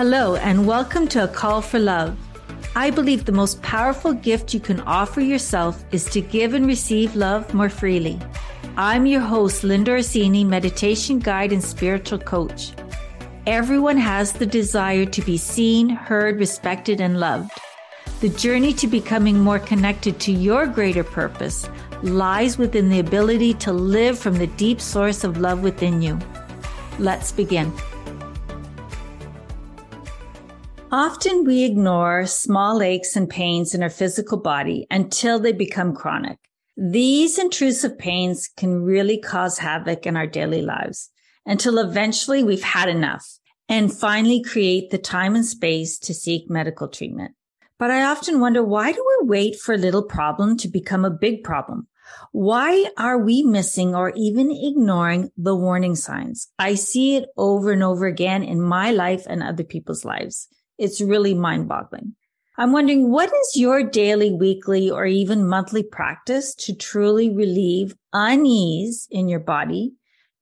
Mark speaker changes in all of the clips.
Speaker 1: Hello, and welcome to A Call for Love. I believe the most powerful gift you can offer yourself is to give and receive love more freely. I'm your host, Linda Orsini, meditation guide and spiritual coach. Everyone has the desire to be seen, heard, respected, and loved. The journey to becoming more connected to your greater purpose lies within the ability to live from the deep source of love within you. Let's begin. Often we ignore small aches and pains in our physical body until they become chronic. These intrusive pains can really cause havoc in our daily lives until eventually we've had enough and finally create the time and space to seek medical treatment. But I often wonder, why do we wait for a little problem to become a big problem? Why are we missing or even ignoring the warning signs? I see it over and over again in my life and other people's lives. It's really mind boggling. I'm wondering what is your daily, weekly, or even monthly practice to truly relieve unease in your body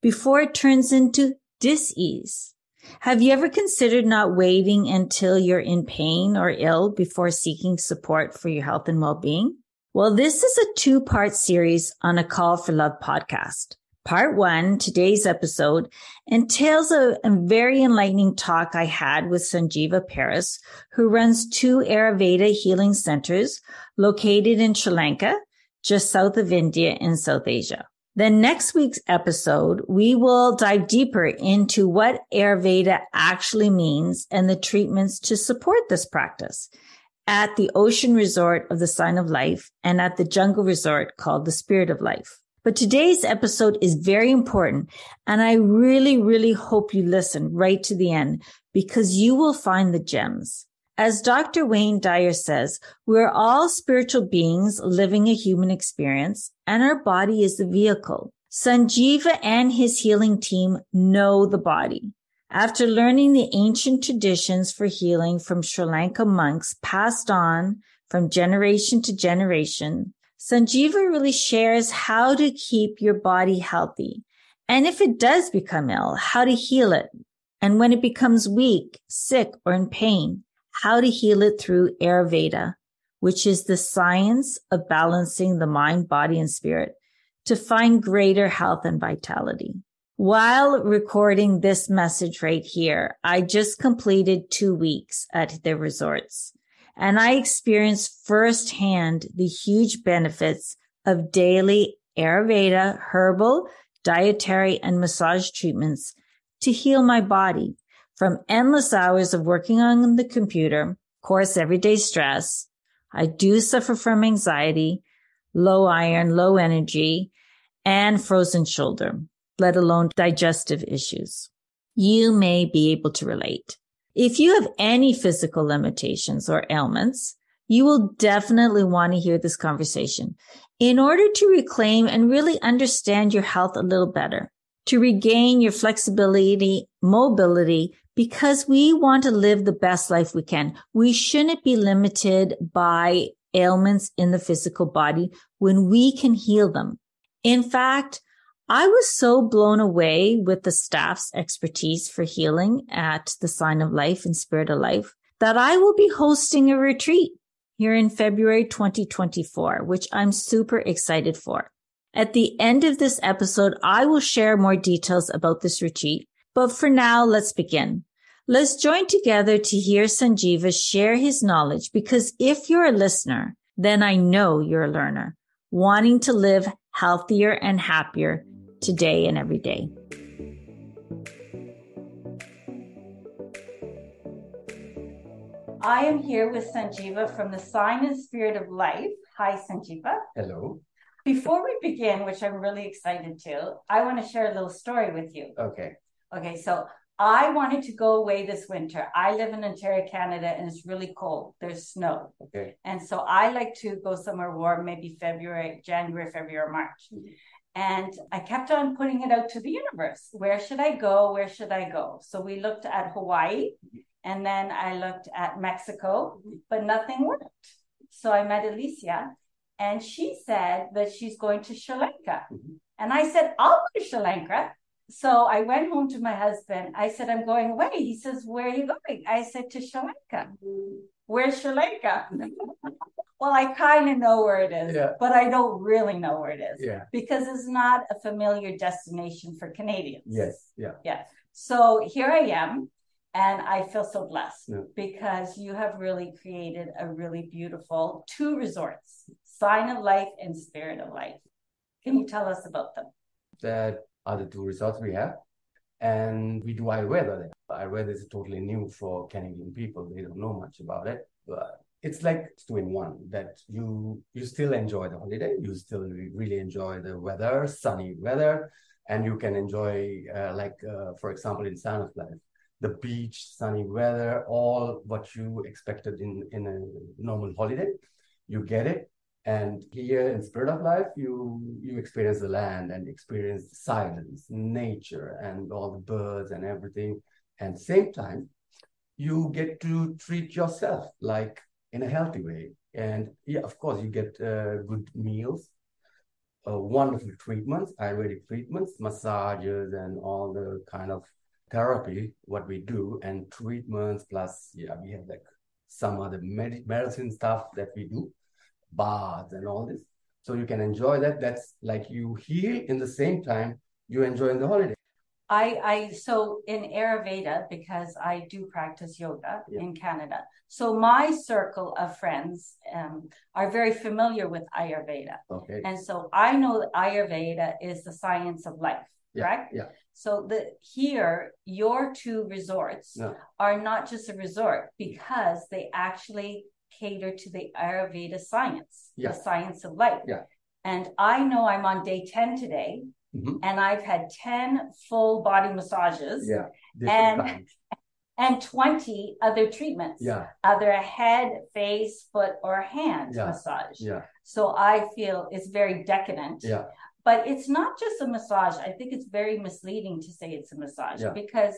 Speaker 1: before it turns into dis-ease? Have you ever considered not waiting until you're in pain or ill before seeking support for your health and well-being? Well, this is a two part series on a call for love podcast. Part one, today's episode, entails a, a, very enlightening talk I had with Sanjeewa Paris, who runs two Ayurveda healing centers located in Sri Lanka, just south of India in South Asia. Then next week's episode, we will dive deeper into what Ayurveda actually means and the treatments to support this practice at the ocean resort of the sign of life and at the jungle resort called the spirit of life. But today's episode is very important. And I really, really hope you listen right to the end because you will find the gems. As Dr. Wayne Dyer says, we're all spiritual beings living a human experience and our body is the vehicle. Sanjeewa and his healing team know the body. After learning the ancient traditions for healing from Sri Lanka monks passed on from generation to generation, Sanjeewa really shares how to keep your body healthy. And if it does become ill, how to heal it. And when it becomes weak, sick, or in pain, how to heal it through Ayurveda, which is the science of balancing the mind, body, and spirit to find greater health and vitality. While recording this message right here, I just completed two weeks at the resorts. And I experienced firsthand the huge benefits of daily Ayurveda, herbal, dietary, and massage treatments to heal my body from endless hours of working on the computer, of course, everyday stress. I do suffer from anxiety, low iron, low energy, and frozen shoulder, let alone digestive issues. You may be able to relate. If you have any physical limitations or ailments, you will definitely want to hear this conversation in order to reclaim and really understand your health a little better, to regain your flexibility, mobility, because we want to live the best life we can. We shouldn't be limited by ailments in the physical body when we can heal them. In fact, I was so blown away with the staff's expertise for healing at the Sign of Life and Spirit of Life that I will be hosting a retreat here in February 2024, which I'm super excited for. At the end of this episode, I will share more details about this retreat. But for now, let's begin. Let's join together to hear Sanjeewa share his knowledge because if you're a listener, then I know you're a learner wanting to live healthier and happier today and every day. I am here with Sanjeewa from the Sign and Spirit of Life. Hi, Sanjeewa.
Speaker 2: Hello.
Speaker 1: Before we begin, which I'm really excited to, I want to share a little story with you.
Speaker 2: Okay.
Speaker 1: Okay, so I wanted to go away this winter. I live in Ontario, Canada, and it's really cold. There's snow.
Speaker 2: Okay.
Speaker 1: And so I like to go somewhere warm, maybe February, January, February, or March. Mm-hmm. And I kept on putting it out to the universe. Where should I go? Where should I go? So we looked at Hawaii and then I looked at Mexico, but nothing worked. So I met Alicia and she said that she's going to Sri Lanka. And I said, I'll go to Sri Lanka. So I went home to my husband. I said, I'm going away. He says, Where are you going? I said, To Sri Lanka. Where's Sri Lanka? well, I kind of know where it is, yeah. but I don't really know where it is.
Speaker 2: Yeah.
Speaker 1: Because it's not a familiar destination for Canadians.
Speaker 2: Yes. Yeah.
Speaker 1: Yeah. So here I am. And I feel so blessed
Speaker 2: yeah.
Speaker 1: because you have really created a really beautiful two resorts, Sign of Life and Spirit of Life. Can you tell us about them?
Speaker 2: That are the two resorts we have. And we do Ayurveda there. Ayurveda is totally new for Canadian people. They don't know much about it. But it's like two in one that you you still enjoy the holiday. You still really enjoy the weather, sunny weather, and you can enjoy, uh, like, uh, for example, in of Life, the beach, sunny weather, all what you expected in, in a normal holiday. You get it and here in Spirit of Life, you you experience the land and experience the silence, nature, and all the birds and everything. And same time, you get to treat yourself like in a healthy way. And yeah, of course, you get uh, good meals, uh, wonderful treatments, Ayurvedic treatments, massages, and all the kind of therapy what we do, and treatments. Plus, yeah, we have like some other med- medicine stuff that we do baths and all this. So you can enjoy that. That's like you heal in the same time you enjoy the holiday.
Speaker 1: I, I so in Ayurveda because I do practice yoga yeah. in Canada. So my circle of friends um, are very familiar with Ayurveda.
Speaker 2: Okay.
Speaker 1: And so I know that Ayurveda is the science of life,
Speaker 2: yeah.
Speaker 1: right?
Speaker 2: Yeah.
Speaker 1: So the here your two resorts
Speaker 2: no.
Speaker 1: are not just a resort because they actually cater to the Ayurveda science,
Speaker 2: yeah.
Speaker 1: the science of life.
Speaker 2: Yeah.
Speaker 1: And I know I'm on day 10 today,
Speaker 2: mm-hmm.
Speaker 1: and I've had 10 full body massages.
Speaker 2: Yeah.
Speaker 1: And and 20 other treatments.
Speaker 2: Yeah.
Speaker 1: Either a head, face, foot, or hand
Speaker 2: yeah.
Speaker 1: massage.
Speaker 2: Yeah.
Speaker 1: So I feel it's very decadent.
Speaker 2: Yeah.
Speaker 1: But it's not just a massage. I think it's very misleading to say it's a massage
Speaker 2: yeah.
Speaker 1: because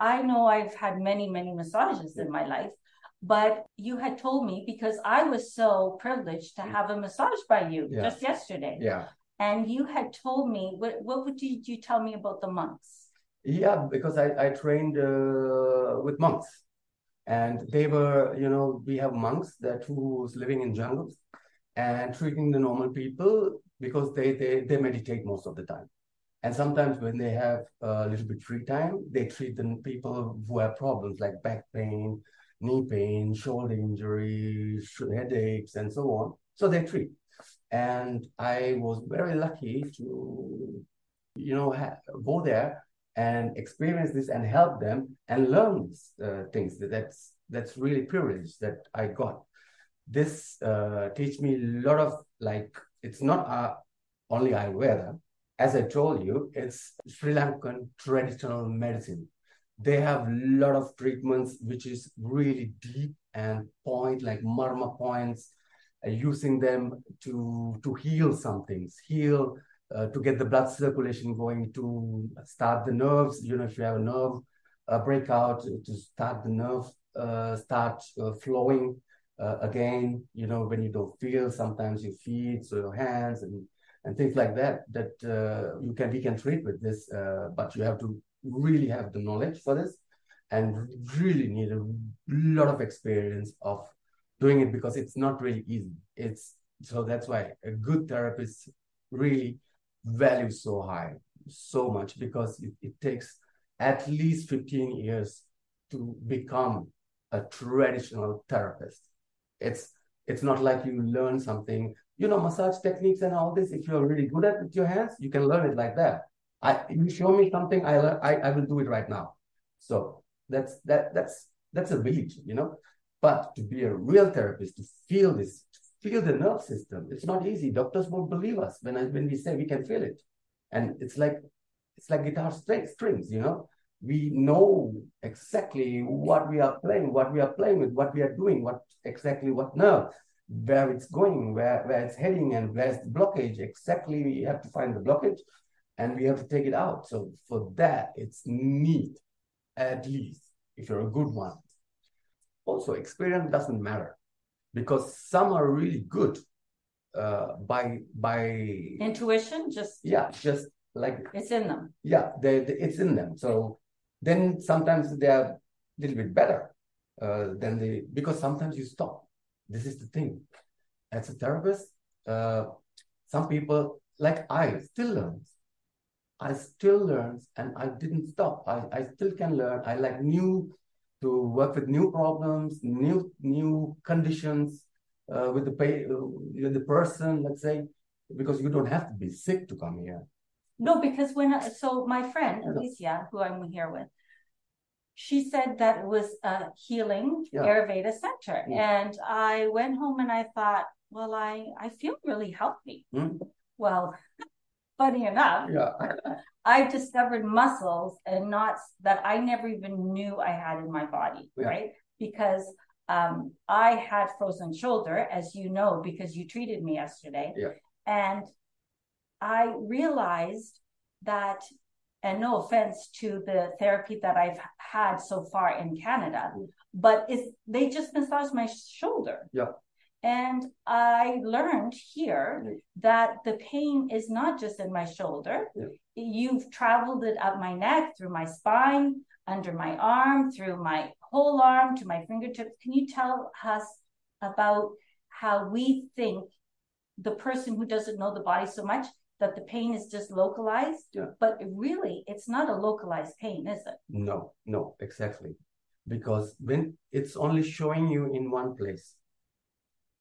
Speaker 1: I know I've had many, many massages in my life but you had told me because I was so privileged to have a massage by you
Speaker 2: yeah.
Speaker 1: just yesterday.
Speaker 2: Yeah.
Speaker 1: And you had told me what what did you tell me about the monks?
Speaker 2: Yeah, because I, I trained uh, with monks. And they were, you know, we have monks that who's living in jungles and treating the normal people because they, they, they meditate most of the time. And sometimes when they have a little bit free time, they treat the people who have problems like back pain, knee pain, shoulder injury, headaches, and so on. So they treat. And I was very lucky to, you know, ha- go there and experience this and help them and learn these uh, things. That's that's really privileged that I got. This uh, teach me a lot of like it's not uh, only Ayurveda. As I told you, it's Sri Lankan traditional medicine they have a lot of treatments which is really deep and point like marma points uh, using them to to heal some things heal uh, to get the blood circulation going to start the nerves. You know if you have a nerve uh, breakout to start the nerve uh, start uh, flowing uh, again you know when you don't feel sometimes your feet so your hands and and things like that that you can we can treat with this but you have to really have the knowledge for this and really need a lot of experience of doing it because it's not really easy. It's so that's why a good therapist really values so high, so much because it, it takes at least 15 years to become a traditional therapist. It's it's not like you learn something, you know, massage techniques and all this. If you're really good at it with your hands, you can learn it like that. I you show me something, I I, I will do it right now. So that's that that's that's a belief, you know. But to be a real therapist, to feel this, to feel the nerve system, it's not easy. Doctors won't believe us when I, when we say we can feel it, and it's like it's like guitar strings, you know. We know exactly what we are playing, what we are playing with, what we are doing, what exactly what nerve, where it's going, where where it's heading, and where's the blockage. Exactly, we have to find the blockage and we have to take it out. So for that, it's neat, at least if you're a good one. Also, experience doesn't matter because some are really good uh, by by
Speaker 1: intuition. Just
Speaker 2: yeah, just like
Speaker 1: it's in them.
Speaker 2: Yeah, they, they, it's in them. So then sometimes they are a little bit better uh, than they because sometimes you stop. This is the thing. As a therapist, uh, some people like I still learn. I still learn, and I didn't stop. I, I still can learn. I like new to work with new problems, new new conditions uh, with the pay, uh, with the person. Let's say because you don't have to be sick to come here.
Speaker 1: No, because when so my friend Alicia, who I'm here with, she said that it was a healing yeah. Ayurveda center, yeah. and I went home and I thought, well, I I feel really healthy. Mm. Well, funny enough, yeah. I've discovered muscles and knots that I never even knew I had in my body, yeah. right? Because um, I had frozen shoulder, as you know, because you treated me yesterday.
Speaker 2: Yeah.
Speaker 1: And I realized that, and no offense to the therapy that I've had so far in Canada, mm. but it's, they just massaged my shoulder.
Speaker 2: Yeah.
Speaker 1: And I learned here mm. that the pain is not just in my shoulder.
Speaker 2: Yeah.
Speaker 1: You've traveled it up my neck, through my spine, under my arm, through my whole arm, to my fingertips. Can you tell us about how we think the person who doesn't know the body so much that the pain is just localized?
Speaker 2: Yeah.
Speaker 1: But really, it's not a localized pain, is it?
Speaker 2: No, no, exactly. Because when it's only showing you in one place,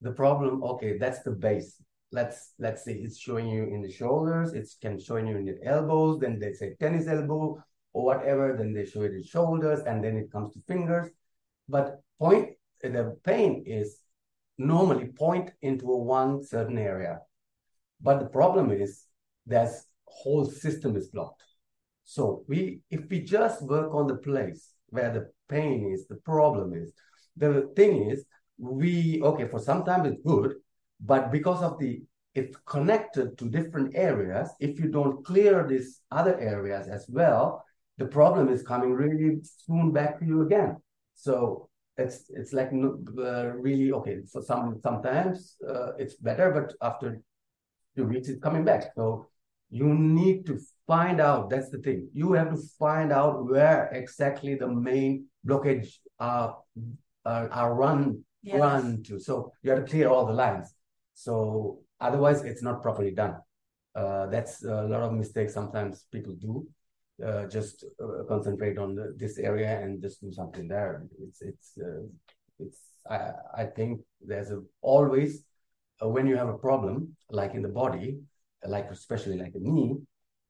Speaker 2: the problem okay that's the base. Let's let's say it's showing you in the shoulders. It can showing you in the elbows. Then they say tennis elbow or whatever. Then they show it in shoulders and then it comes to fingers. But point the pain is normally point into a one certain area. But the problem is that whole system is blocked. So we if we just work on the place where the pain is the problem is the thing is we okay for some time it's good but because of the it's connected to different areas if you don't clear these other areas as well the problem is coming really soon back to you again. So it's it's like uh, really okay for some sometimes uh, it's better but after two weeks it's coming back. So you need to find out that's the thing. You have to find out where exactly the main blockage are are, are run yes. run to. So you have to clear all the lines. So otherwise, it's not properly done. Uh, that's a lot of mistakes sometimes people do. Uh, just uh, concentrate on the, this area and just do something there. It's it's uh, it's. I I think there's a always uh, when you have a problem like in the body, like especially like a knee,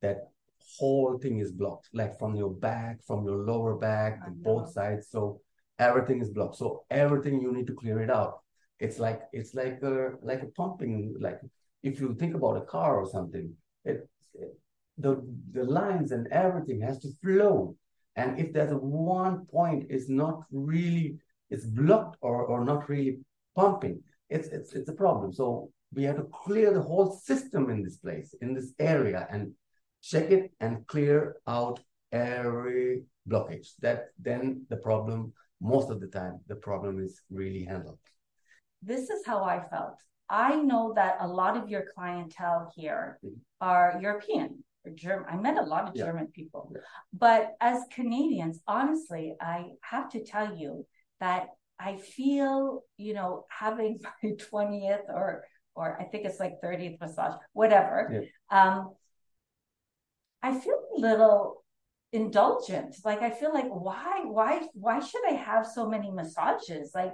Speaker 2: that whole thing is blocked, like from your back, from your lower back, both sides. So everything is blocked. So everything you need to clear it out. It's like it's like a like a pumping like if you think about a car or something it, it the the lines and everything has to flow. And if there's one point is not really it's blocked or or not really pumping it's it's it's a problem. So we have to clear the whole system in this place in this area and check it and clear out every blockage. That then the problem most of the time the problem is really handled.
Speaker 1: This is how I felt. I know that a lot of your clientele here mm-hmm. are European or German. I met a lot of yeah. German people. Yeah. But as Canadians, honestly, I have to tell you that I feel, you know, having my 20th or or I think it's like 30th massage, whatever. Yeah. Um, I feel a little indulgent. Like i feel like why why why should i have so many massages? Like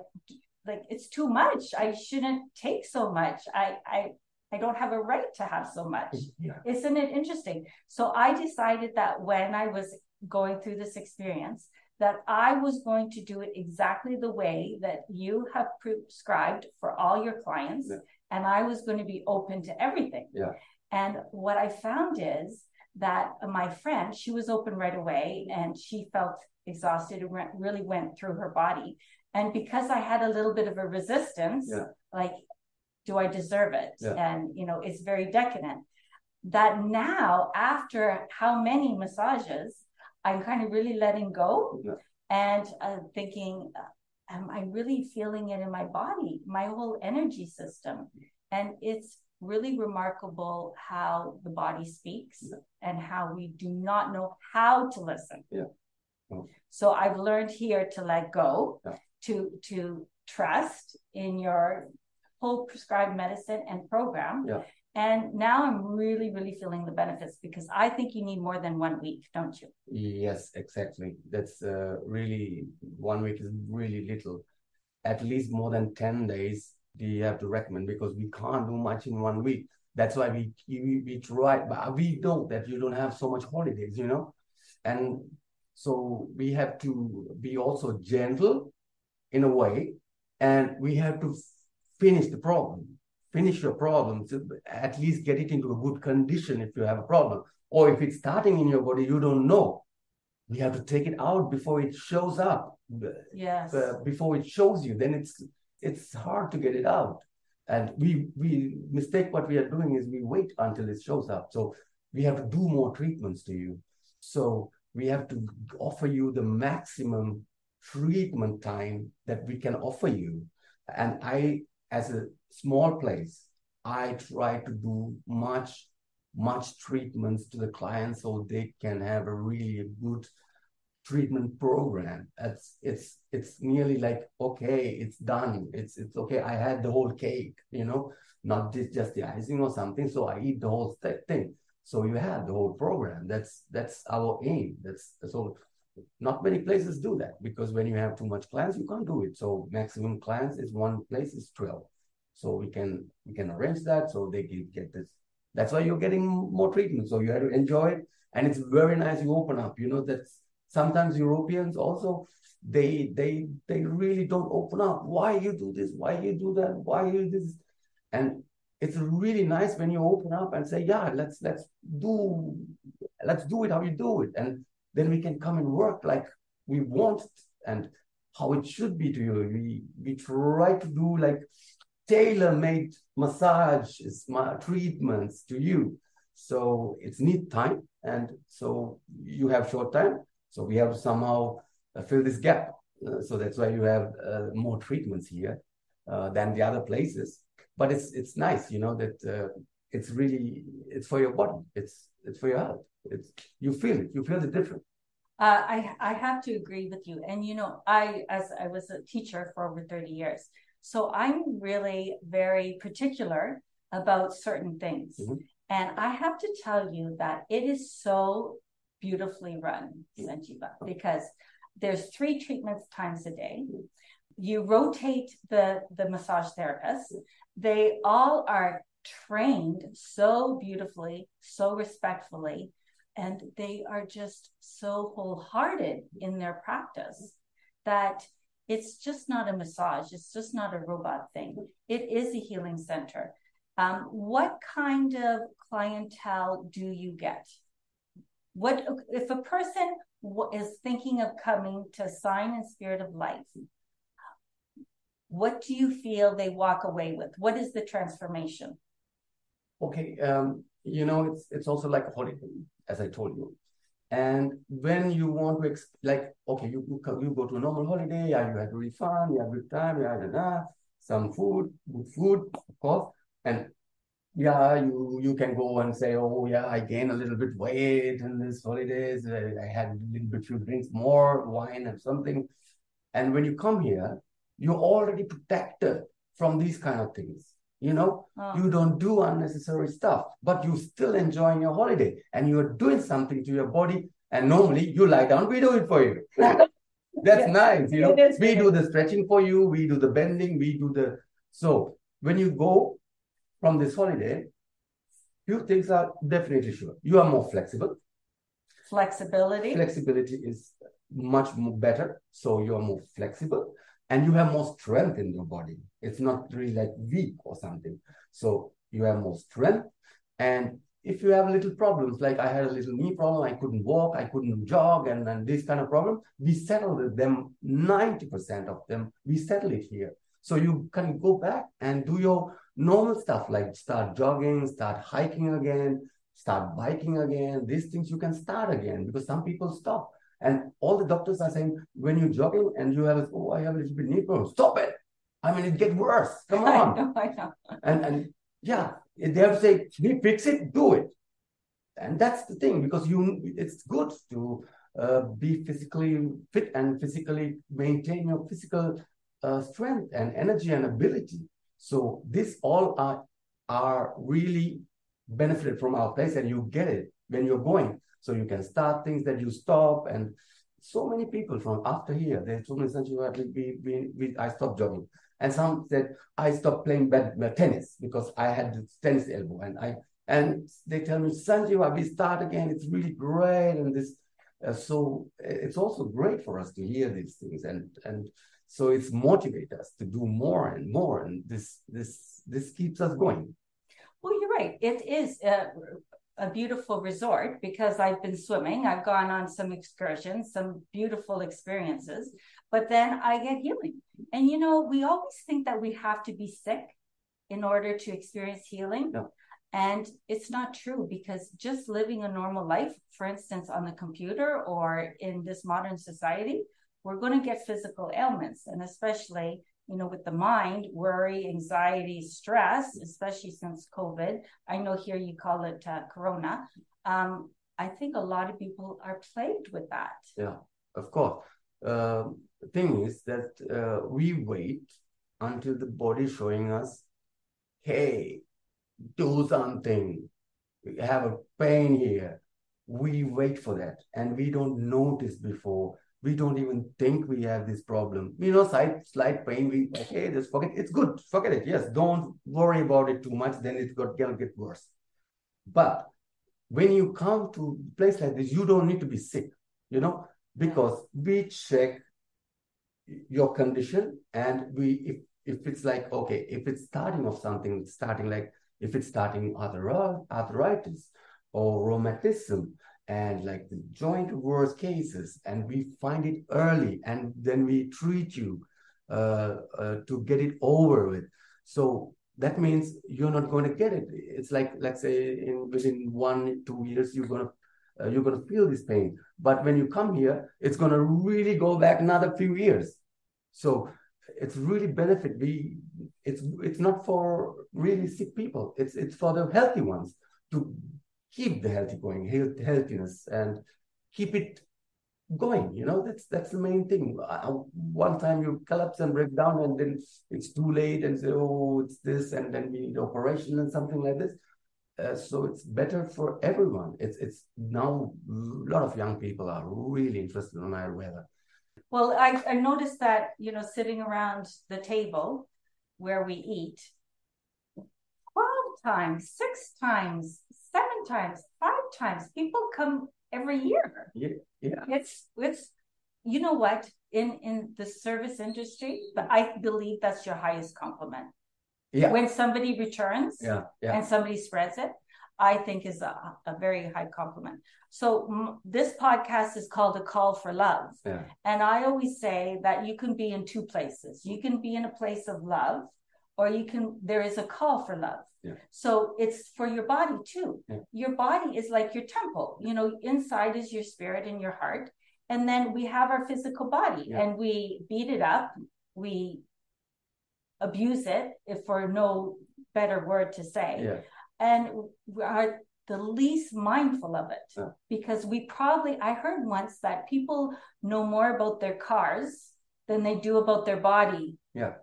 Speaker 1: like it's too much. I shouldn't take so much. I i i don't have a right to have so much. Mm, yeah. isn't it interesting? So i decided that when i was going through this experience that i was going to do it exactly the way that you have prescribed for all your clients yeah. and i was going to be open to everything.
Speaker 2: Yeah.
Speaker 1: and what i found is that my friend, she was open right away and she felt exhausted. It really went through her body. And because I had a little bit of a resistance,
Speaker 2: yeah.
Speaker 1: like, do I deserve it?
Speaker 2: Yeah.
Speaker 1: And, you know, it's very decadent. That now, after how many massages, I'm kind of really letting go
Speaker 2: yeah.
Speaker 1: and uh, thinking, am I really feeling it in my body, my whole energy system? And it's really remarkable how the body speaks yeah. and how we do not know how to listen.
Speaker 2: Yeah.
Speaker 1: Oh. So I've learned here to let go, yeah. to to trust in your whole prescribed medicine and program.
Speaker 2: Yeah.
Speaker 1: And now I'm really, really feeling the benefits because I think you need more than one week, don't you?
Speaker 2: Yes, exactly. That's uh, really one week is really little. At least more than 10 days you have to recommend because we can't do much in one week. That's why we, we, we try, but we know that you don't have so much holidays, you know? And so we have to be also gentle in a way, and we have to finish the problem finish your problem, at least get it into a good condition if you have a problem. Or if it's starting in your body, you don't know. We have to take it out before it shows up.
Speaker 1: Yes.
Speaker 2: Uh, before it shows you, then it's it's hard to get it out. And we we mistake what we are doing is we wait until it shows up. So we have to do more treatments to you. So we have to offer you the maximum treatment time that we can offer you. And I, as a small place, I try to do much, much treatments to the clients so they can have a really good treatment program. It's it's it's nearly like okay, it's done. It's it's okay. I had the whole cake, you know, not just just the icing or something. So I eat the whole thing. So you have the whole program. That's that's our aim. That's that's all. Not many places do that because when you have too much clients, you can't do it. So maximum clients is one place is twelve. So we can we can arrange that so they can get this. That's why you're getting more treatment. So you have to enjoy it, and it's very nice. You open up. You know that sometimes Europeans also they they they really don't open up. Why you do this? Why you do that? Why you do this? And it's really nice when you open up and say, yeah, let's let's do let's do it how you do it, and then we can come and work like we want and how it should be to you. We we try to do like tailor-made massages, treatments to you. So it's need time, and so you have short time. So we have to somehow uh, fill this gap. Uh, so that's why you have uh, more treatments here uh, than the other places. But it's it's nice, you know, that uh, it's really it's for your body. It's it's for your health. It's you feel it. You feel the difference.
Speaker 1: Uh, I I have to agree with you. And you know, I as I was a teacher for over thirty years, so I'm really very particular about certain things. Mm-hmm. And I have to tell you that it is so beautifully run, Sanjeewa, because there's three treatments times a day. You rotate the, the massage therapists. They all are trained so beautifully, so respectfully, and they are just so wholehearted in their practice that it's just not a massage. It's just not a robot thing. It is a healing center. Um, what kind of clientele do you get? What if a person is thinking of coming to Sign and Spirit of Life? What do you feel they walk away with? What is the transformation?
Speaker 2: Okay, um, you know, it's it's also like a holiday, as I told you. And when you want to, ex- like, okay, you, you, you go to a normal holiday, yeah, you have really fun, you have good time, you have some food, good food, of course. And yeah, you you can go and say, oh yeah, I gained a little bit weight in these holidays. I had a little bit few drinks more, wine and something. And when you come here, you're already protected from these kind of things. You know, oh. you don't do unnecessary stuff, but you still enjoying your holiday and you're doing something to your body. And normally you lie down, we do it for you. That's yeah. nice. You know, we do the stretching for you, we do the bending, we do the. So when you go from this holiday, few things are definitely sure. You are more flexible.
Speaker 1: Flexibility.
Speaker 2: Flexibility is much more better. So you are more flexible and you have more strength in your body. It's not really like weak or something. So you have more strength. And if you have little problems, like I had a little knee problem, I couldn't walk, I couldn't jog, and, and this kind of problem, we settled them, 90% of them, we settle it here. So you can go back and do your normal stuff, like start jogging, start hiking again, start biking again. These things you can start again because some people stop. And all the doctors are saying, when you're jogging and you have, a, oh, I have a little bit knee problem, stop it. I mean, it gets worse. Come on.
Speaker 1: I know, I know.
Speaker 2: And, and yeah, they have to say, we fix it, do it. And that's the thing, because you it's good to uh, be physically fit and physically maintain your physical uh, strength and energy and ability. So this all are are really benefited from our place, and you get it when you're going. So you can start things that you stop, and so many people from after here they told me, Sanjeev, we, we, we, I stopped jogging, and some said I stopped playing bad, tennis because I had this tennis elbow, and I and they tell me, Sanjeev, we start again. It's really great, and this. Uh, so it's also great for us to hear these things, and and so it's motivate us to do more and more, and this this this keeps us going.
Speaker 1: Well, you're right. It is a, a beautiful resort because I've been swimming. I've gone on some excursions, some beautiful experiences, but then I get healing. And you know, we always think that we have to be sick in order to experience healing.
Speaker 2: No.
Speaker 1: And it's not true because just living a normal life, for instance, on the computer or in this modern society, we're going to get physical ailments. And especially, you know, with the mind, worry, anxiety, stress, especially since COVID. I know here you call it uh, Corona. Um, I think a lot of people are plagued with that.
Speaker 2: Yeah, of course. Uh, the thing is that uh, we wait until the body showing us, hey, do something. We have a pain here. We wait for that and we don't notice before. We don't even think we have this problem. You know, slight, slight pain, we, okay, just forget. It's good. Forget it. Yes, don't worry about it too much. Then it's got, gonna get worse. But when you come to a place like this, you don't need to be sick, you know, because we check your condition and we, if, if it's like, okay, if it's starting of something, starting like if it's starting arthritis or rheumatism and like the joint worst cases and we find it early and then we treat you uh, uh, to get it over with. So that means you're not going to get it. It's like let's say in within one two years you're going to uh, you're going to feel this pain. But when you come here it's going to really go back another few years. So it's really benefit. We it's it's not for really sick people. It's it's for the healthy ones to keep the healthy going health, healthiness and keep it going you know? That's that's the main thing. Uh, one time you collapse and break down and then it's too late and say oh it's this and then we need operation and something like this. Uh, so it's better for everyone. It's it's now a lot of young people are really interested in ayurveda.
Speaker 1: Well, I, I noticed that, you know, sitting around the table where we eat 12 times, six times, times, five times, people come every year.
Speaker 2: Yeah. yeah.
Speaker 1: It's, it's, you know what, in, in the service industry, but I believe that's your highest compliment.
Speaker 2: Yeah.
Speaker 1: When somebody returns
Speaker 2: yeah, yeah.
Speaker 1: and somebody spreads it, I think is a, a very high compliment. So m- this podcast is called a call for love.
Speaker 2: Yeah.
Speaker 1: And I always say that you can be in two places. You can be in a place of love or you can there is a call for love.
Speaker 2: Yeah.
Speaker 1: So it's for your body too.
Speaker 2: Yeah.
Speaker 1: Your body is like your temple. You know, inside is your spirit and your heart. And then we have our physical body
Speaker 2: Yeah.
Speaker 1: and we beat it up. We abuse it if for no better word to say
Speaker 2: yeah
Speaker 1: and we are the least mindful of it because we probably i heard once that people know more about their cars than they do about their body
Speaker 2: yeah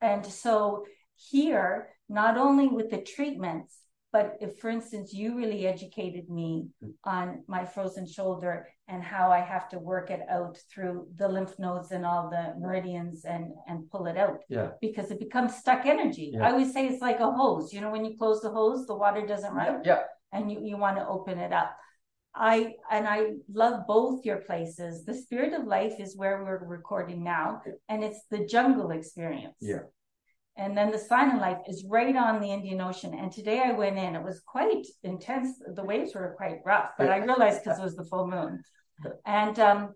Speaker 1: and so here not only with the treatments but if for instance you really educated me on my frozen shoulder and how i have to work it out through the lymph nodes and all the meridians and and pull it out
Speaker 2: yeah.
Speaker 1: because it becomes stuck energy.
Speaker 2: Yeah.
Speaker 1: i always say it's like a hose. You know when you close the hose the water doesn't run
Speaker 2: yeah.
Speaker 1: And you, you want to open it up. I and I love both your places. The spirit of life is where we're recording now, and it's the jungle experience.
Speaker 2: Yeah.
Speaker 1: And then the sign of life is right on the Indian Ocean. And today I went in, it was quite intense. The waves were quite rough, but I realized because it was the full moon. And um,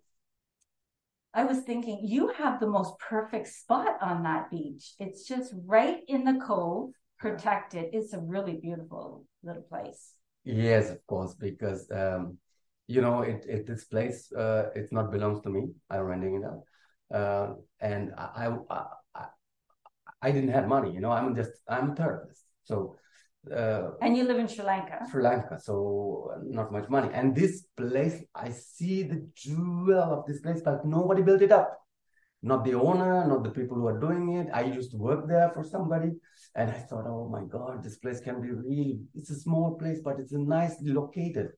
Speaker 1: I was thinking, you have the most perfect spot on that beach. It's just right in the cove, protected. It's a really beautiful little place.
Speaker 2: Yes, of course, because um, you know, it, it this place uh, it not belongs to me. I'm renting it out, uh, and I, I I I didn't have money. You know, I'm just I'm a therapist, so uh,
Speaker 1: And you live in Sri Lanka.
Speaker 2: Sri Lanka, so not much money. And this place, I see the jewel of this place, but nobody built it up. Not the owner, not the people who are doing it. I used to work there for somebody, and I thought, oh my God, this place can be really. It's a small place, but it's a nicely located.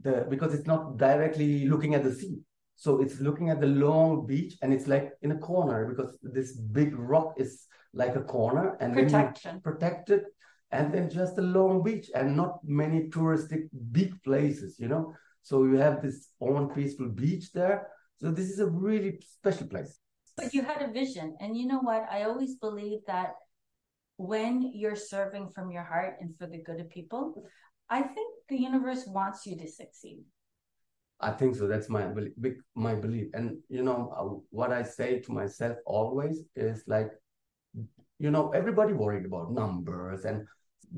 Speaker 2: The because it's not directly looking at the sea, so it's looking at the long beach, and it's like in a corner because this big rock is like a corner, and
Speaker 1: Protection.
Speaker 2: protected and then just a long beach and not many touristic big places you know so you have this own peaceful beach there so this is a really special place
Speaker 1: But you had a vision. And you know what? I always believe that when you're serving from your heart and for the good of people, I think the universe wants you to succeed.
Speaker 2: i think so that's my belief my belief and you know uh, what i say to myself always is like you know everybody worried about numbers and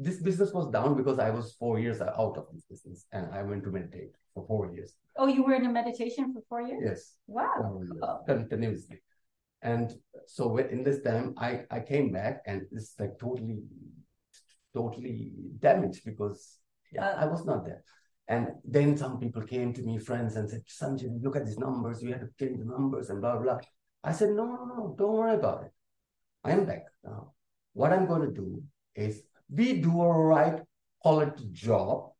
Speaker 2: this business was down because i was four years out of this business and i went to meditate for four years
Speaker 1: Oh, you were in a meditation for four years?
Speaker 2: yes
Speaker 1: Wow.
Speaker 2: years, continuously. And so in this time, I, I came back and it's like totally, totally damaged because yeah,
Speaker 1: Uh.
Speaker 2: I was not there. And then some people came to me, friends, and said, Sanjay, look at these numbers. You had to change the numbers and blah, blah, blah. I said, no, no, no, don't worry about it. I am back now. What I'm going to do is we do a right quality job.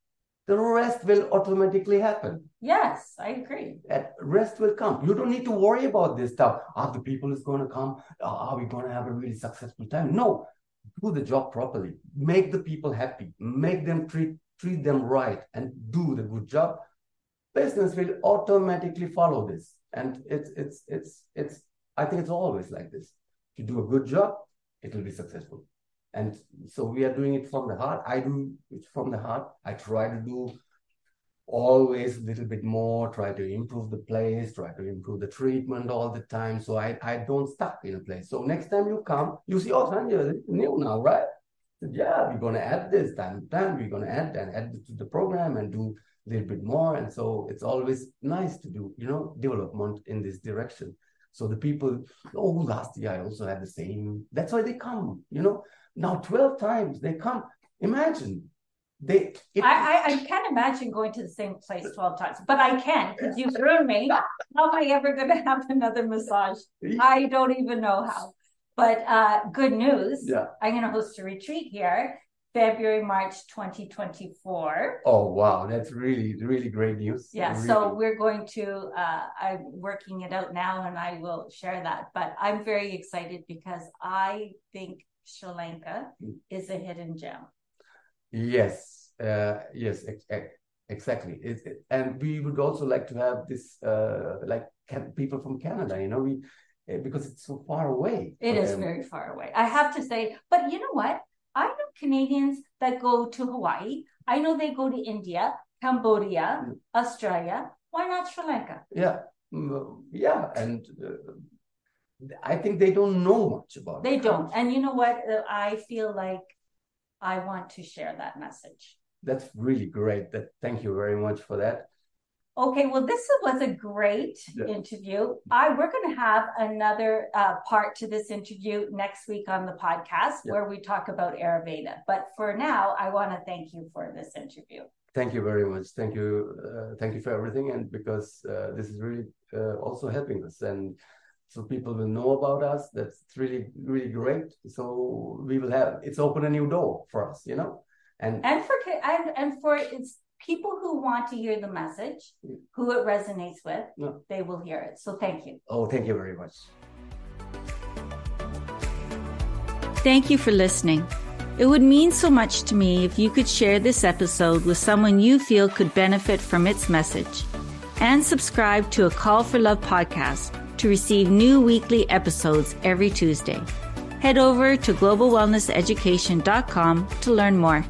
Speaker 2: The rest will automatically happen
Speaker 1: Yes, I agree.
Speaker 2: that rest will come. You don't need to worry about this stuff. Are the people is going to come? Uh, Are we going to have a really successful time? No, do the job properly. Make the people happy. Make them treat treat them right, and do the good job. Business will automatically follow this, and it's it's it's it's. I think it's always like this. If you do a good job, it will be successful. And so we are doing it from the heart. I do it from the heart. I try to do always a little bit more, try to improve the place, try to improve the treatment all the time. So I, I don't stuck in a place. So next time you come, you see, oh, Sanjay, new now, right? Yeah, we're going to add this time time. We're going to add and add to the program and do a little bit more. And so it's always nice to do, you know, development in this direction. So the people, oh, last year I also had the same. That's why they come, you know. Now 12 times they come. Imagine they. It,
Speaker 1: I, I, I can't imagine going to the same place 12 times, but I can because you've ruined me. How am I ever going to have another massage? I don't even know how. But uh, good news.
Speaker 2: yeah.
Speaker 1: I'm going to host a retreat here, February, March 2024.
Speaker 2: Oh wow, that's really really great news.
Speaker 1: Yeah,
Speaker 2: Really.
Speaker 1: so we're going to, uh, I'm working it out now and I will share that. But I'm very excited because I think Sri Lanka is a hidden gem.
Speaker 2: yes, uh, yes, ex- ex- exactly. It, it- and we would also like to have this uh, like can, people from Canada. You know, we uh, because it's so far away.
Speaker 1: It is
Speaker 2: them.
Speaker 1: very far away. I have to say, but you know what? I know Canadians that go to Hawaii. I know they go to India, Cambodia,
Speaker 2: Mm.
Speaker 1: Australia. Why not Sri Lanka?
Speaker 2: Yeah, Mm, yeah, and uh, I think they don't know much about. It.
Speaker 1: They don't. And you know what? Uh, I feel like I want to share that message.
Speaker 2: That's really great. That thank you very much for that.
Speaker 1: Okay, well, this was a great
Speaker 2: Yeah.
Speaker 1: interview. I we're going to have another uh, part to this interview next week on the podcast
Speaker 2: Yeah.
Speaker 1: where we talk about Ayurveda. But for now, I want to thank you for this interview.
Speaker 2: Thank you very much. Thank you, uh, thank you for everything, and because uh, this is really uh, also helping us, and so people will know about us. That's really, really great. So we will have it's open a new door for us, you know, and
Speaker 1: And for and and for it's people who want to hear the message, mm. who it resonates with,
Speaker 2: Yeah.
Speaker 1: they will hear it. So thank you.
Speaker 2: oh, thank you very much.
Speaker 3: Thank you for listening. It would mean so much to me if you could share this episode with someone you feel could benefit from its message. And subscribe to a Call for Love podcast to receive new weekly episodes every Tuesday. Head over to globalwellnesseducation.com to learn more.